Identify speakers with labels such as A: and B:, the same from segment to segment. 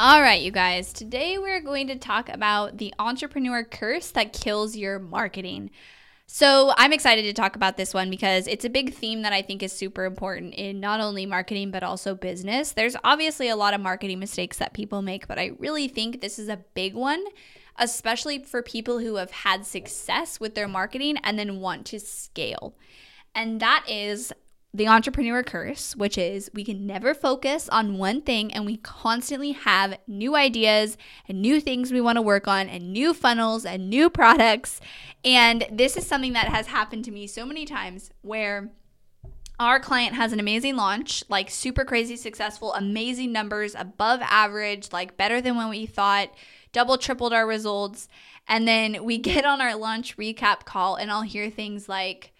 A: All right, you guys, today we're going to talk about the entrepreneur curse that kills your marketing. So, I'm excited to talk about this one because it's a big theme that I think is super important in not only marketing but also business. There's obviously a lot of marketing mistakes that people make, but I really think this is a big one, especially for people who have had success with their marketing and then want to scale. And that is the entrepreneur curse, which is we can never focus on one thing and we constantly have new ideas and new things we want to work on and new funnels and new products. And this is something that has happened to me so many times where our client has an amazing launch, like super crazy successful, amazing numbers, above average, like better than when we thought, double, tripled our results. And then we get on our launch recap call and I'll hear things like,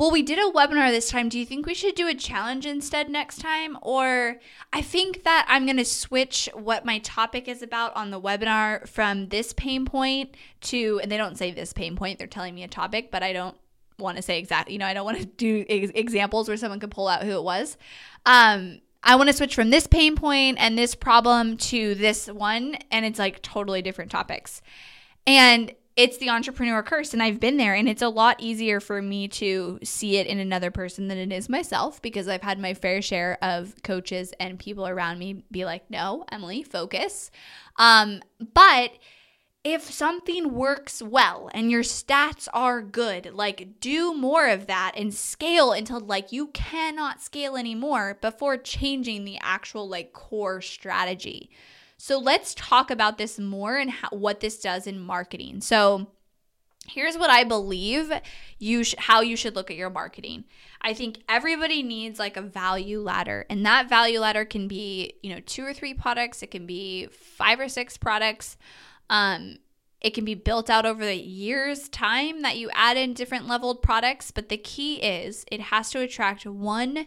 A: well, we did a webinar this time. Do you think we should do a challenge instead next time? Or I think that I'm going to switch what my topic is about on the webinar from this pain point to, and they don't say this pain point, they're telling me a topic, but I don't want to say exactly, you know, I don't want to do ex- examples where someone could pull out who it was. Um, I want to switch from this pain point and this problem to this one, and it's like totally different topics. And it's the entrepreneur curse and I've been there and it's a lot easier for me to see it in another person than it is myself because I've had my fair share of coaches and people around me be like, "No, Emily, focus." Um, but if something works well and your stats are good, like do more of that and scale until like you cannot scale anymore before changing the actual like core strategy. So let's talk about this more and how, what this does in marketing. So here's what I believe you sh- how you should look at your marketing. I think everybody needs like a value ladder, and that value ladder can be you know two or three products. It can be five or six products. Um, it can be built out over the years time that you add in different leveled products, but the key is it has to attract one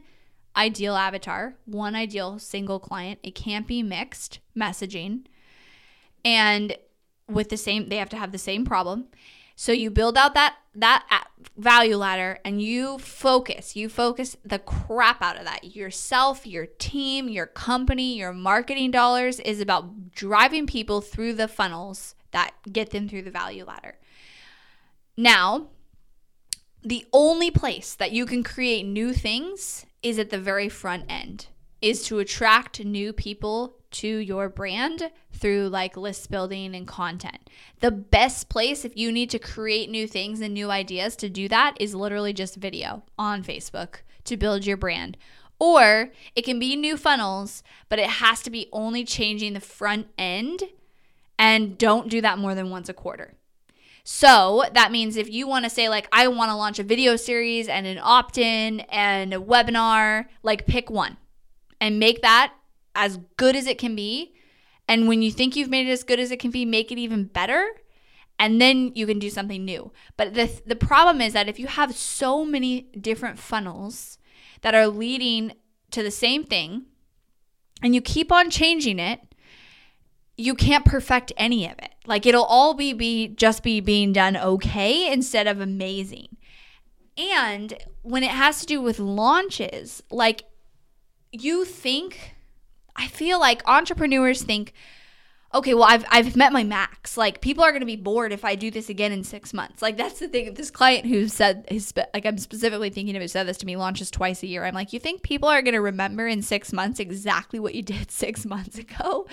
A: ideal avatar, one ideal single client. It can't be mixed messaging. And with the same they have to have the same problem. So you build out that that value ladder and you focus. You focus the crap out of that. Yourself, your team, your company, your marketing dollars is about driving people through the funnels that get them through the value ladder. Now, the only place that you can create new things is at the very front end is to attract new people to your brand through like list building and content. The best place if you need to create new things and new ideas to do that is literally just video on Facebook to build your brand. Or it can be new funnels, but it has to be only changing the front end and don't do that more than once a quarter. So that means if you want to say, like, I want to launch a video series and an opt in and a webinar, like, pick one and make that as good as it can be. And when you think you've made it as good as it can be, make it even better. And then you can do something new. But the, the problem is that if you have so many different funnels that are leading to the same thing and you keep on changing it, you can't perfect any of it. Like it'll all be be just be being done okay instead of amazing. And when it has to do with launches, like you think I feel like entrepreneurs think okay, well, I've, I've met my max. Like, people are going to be bored if I do this again in six months. Like, that's the thing. This client who said, his, like, I'm specifically thinking of who said this to me, launches twice a year. I'm like, you think people are going to remember in six months exactly what you did six months ago?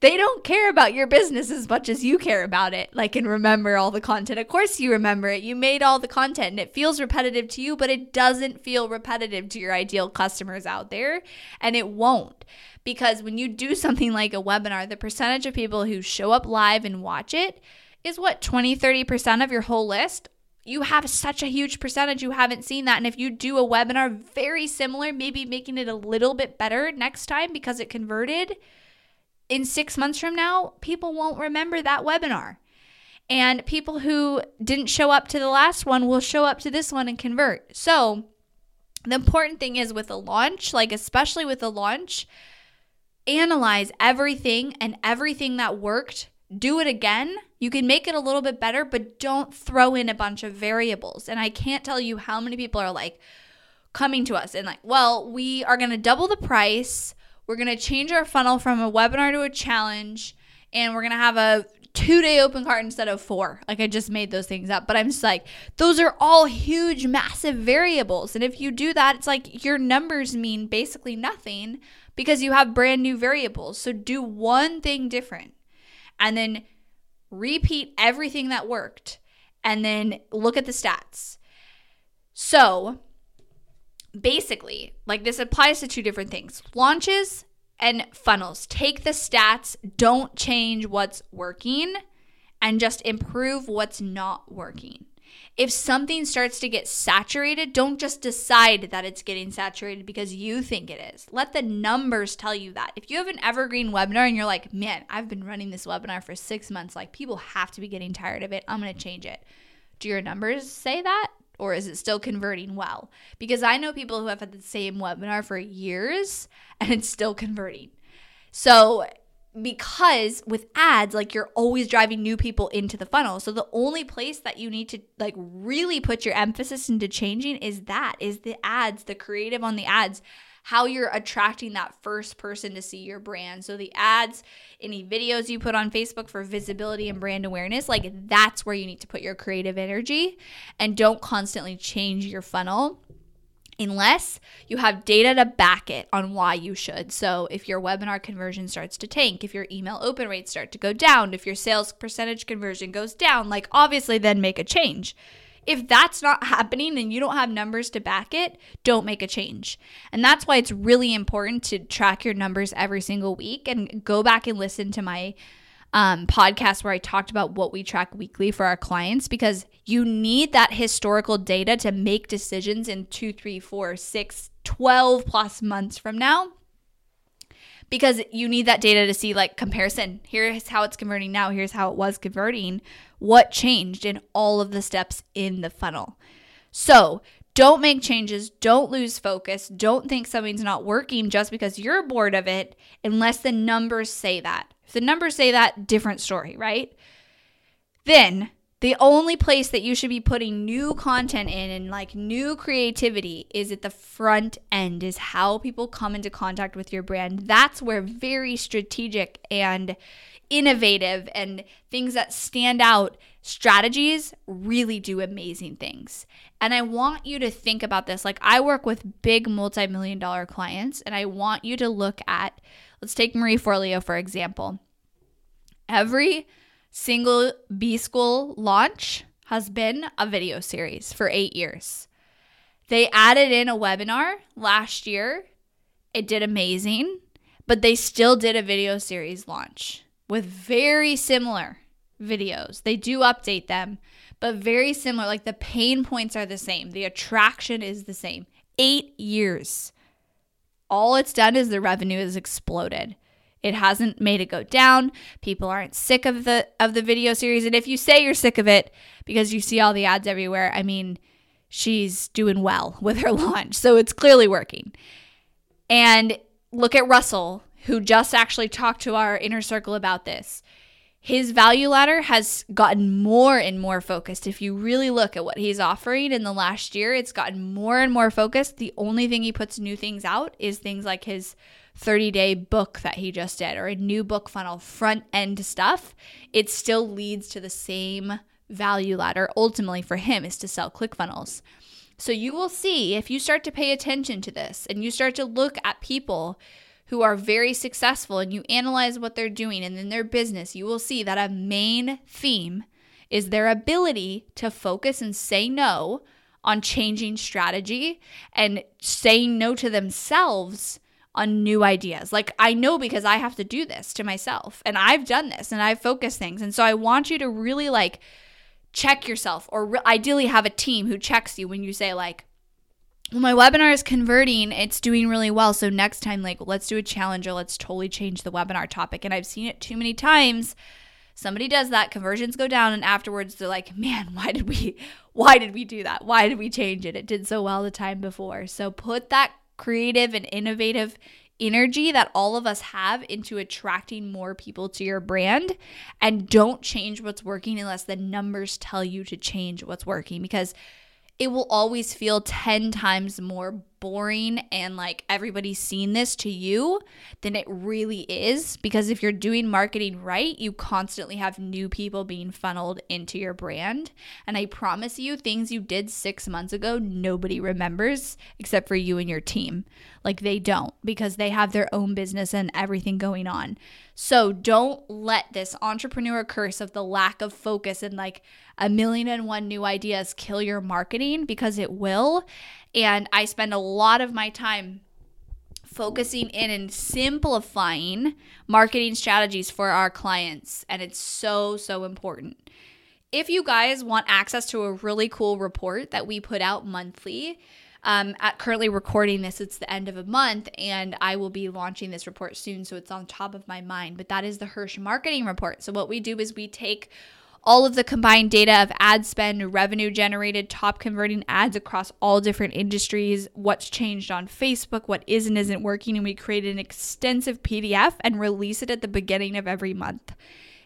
A: They don't care about your business as much as you care about it. Like, and remember all the content. Of course, you remember it. You made all the content and it feels repetitive to you, but it doesn't feel repetitive to your ideal customers out there. And it won't because when you do something like a webinar, the percentage of people who show up live and watch it is what 20 30% of your whole list. You have such a huge percentage you haven't seen that and if you do a webinar very similar, maybe making it a little bit better next time because it converted, in 6 months from now, people won't remember that webinar. And people who didn't show up to the last one will show up to this one and convert. So, the important thing is with a launch, like especially with a launch, analyze everything and everything that worked, do it again. You can make it a little bit better, but don't throw in a bunch of variables. And I can't tell you how many people are like coming to us and like, well, we are going to double the price. We're going to change our funnel from a webinar to a challenge, and we're going to have a two day open cart instead of four. Like I just made those things up, but I'm just like, those are all huge, massive variables. And if you do that, it's like your numbers mean basically nothing because you have brand new variables. So do one thing different and then repeat everything that worked and then look at the stats. So basically, like this applies to two different things launches and funnels. Take the stats, don't change what's working, and just improve what's not working. If something starts to get saturated, don't just decide that it's getting saturated because you think it is. Let the numbers tell you that. If you have an evergreen webinar and you're like, man, I've been running this webinar for six months, like people have to be getting tired of it, I'm gonna change it. Do your numbers say that? Or is it still converting well? Because I know people who have had the same webinar for years and it's still converting. So because with ads like you're always driving new people into the funnel. So the only place that you need to like really put your emphasis into changing is that is the ads the creative on the ads how you're attracting that first person to see your brand. So the ads any videos you put on facebook for visibility and brand awareness like that's where you need to put your creative energy and don't constantly change your funnel unless you have data to back it on why you should. So, if your webinar conversion starts to tank, if your email open rates start to go down, if your sales percentage conversion goes down, like obviously then make a change. If that's not happening and you don't have numbers to back it, don't make a change. And that's why it's really important to track your numbers every single week and go back and listen to my um, podcast where I talked about what we track weekly for our clients because you need that historical data to make decisions in two, three, four, six, 12 plus months from now. Because you need that data to see like comparison. Here's how it's converting now. Here's how it was converting. What changed in all of the steps in the funnel. So don't make changes. Don't lose focus. Don't think something's not working just because you're bored of it unless the numbers say that. If the numbers say that, different story, right? Then the only place that you should be putting new content in and like new creativity is at the front end, is how people come into contact with your brand. That's where very strategic and innovative and things that stand out strategies really do amazing things. And I want you to think about this. Like, I work with big multi million dollar clients, and I want you to look at Let's take Marie Forleo, for example. Every single B School launch has been a video series for eight years. They added in a webinar last year. It did amazing, but they still did a video series launch with very similar videos. They do update them, but very similar. Like the pain points are the same, the attraction is the same. Eight years all it's done is the revenue has exploded. It hasn't made it go down. People aren't sick of the of the video series and if you say you're sick of it because you see all the ads everywhere, I mean, she's doing well with her launch. So it's clearly working. And look at Russell who just actually talked to our inner circle about this. his value ladder has gotten more and more focused. If you really look at what he's offering in the last year, it's gotten more and more focused. The only thing he puts new things out is things like his 30 day book that he just did or a new book funnel, front end stuff. It still leads to the same value ladder ultimately for him is to sell ClickFunnels. So you will see if you start to pay attention to this and you start to look at people who are very successful and you analyze what they're doing and in their business, you will see that a main theme is their ability to focus and say no on changing strategy and saying no to themselves on new ideas. Like I know because I have to do this to myself and I've done this and I've focused things. And so I want you to really like check yourself or re- ideally have a team who checks you when you say like well, my webinar is converting. It's doing really well. So next time, like, let's do a challenge or let's totally change the webinar topic. And I've seen it too many times. Somebody does that, conversions go down, and afterwards they're like, man, why did we why did we do that? Why did we change it? It did so well the time before. So put that creative and innovative energy that all of us have into attracting more people to your brand. And don't change what's working unless the numbers tell you to change what's working because it will always feel 10 times more boring and like everybody's seen this to you than it really is. Because if you're doing marketing right, you constantly have new people being funneled into your brand. And I promise you, things you did six months ago, nobody remembers except for you and your team. Like they don't because they have their own business and everything going on. So don't let this entrepreneur curse of the lack of focus and like a million and one new ideas kill your marketing because it will. And I spend a lot of my time focusing in and simplifying marketing strategies for our clients. And it's so, so important. If you guys want access to a really cool report that we put out monthly, um, at currently recording this, it's the end of a month, and I will be launching this report soon, so it's on top of my mind. But that is the Hirsh Marketing Report. So what we do is we take all of the combined data of ad spend, revenue generated, top converting ads across all different industries, what's changed on Facebook, what is and isn't working, and we create an extensive PDF and release it at the beginning of every month.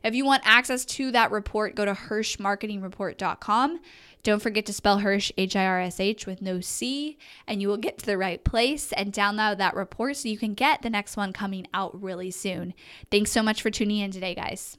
A: If you want access to that report, go to hirshmarketingreport.com. Don't forget to spell Hirsh, H I R S H, with no C, and you will get to the right place and download that report so you can get the next one coming out really soon. Thanks so much for tuning in today, guys.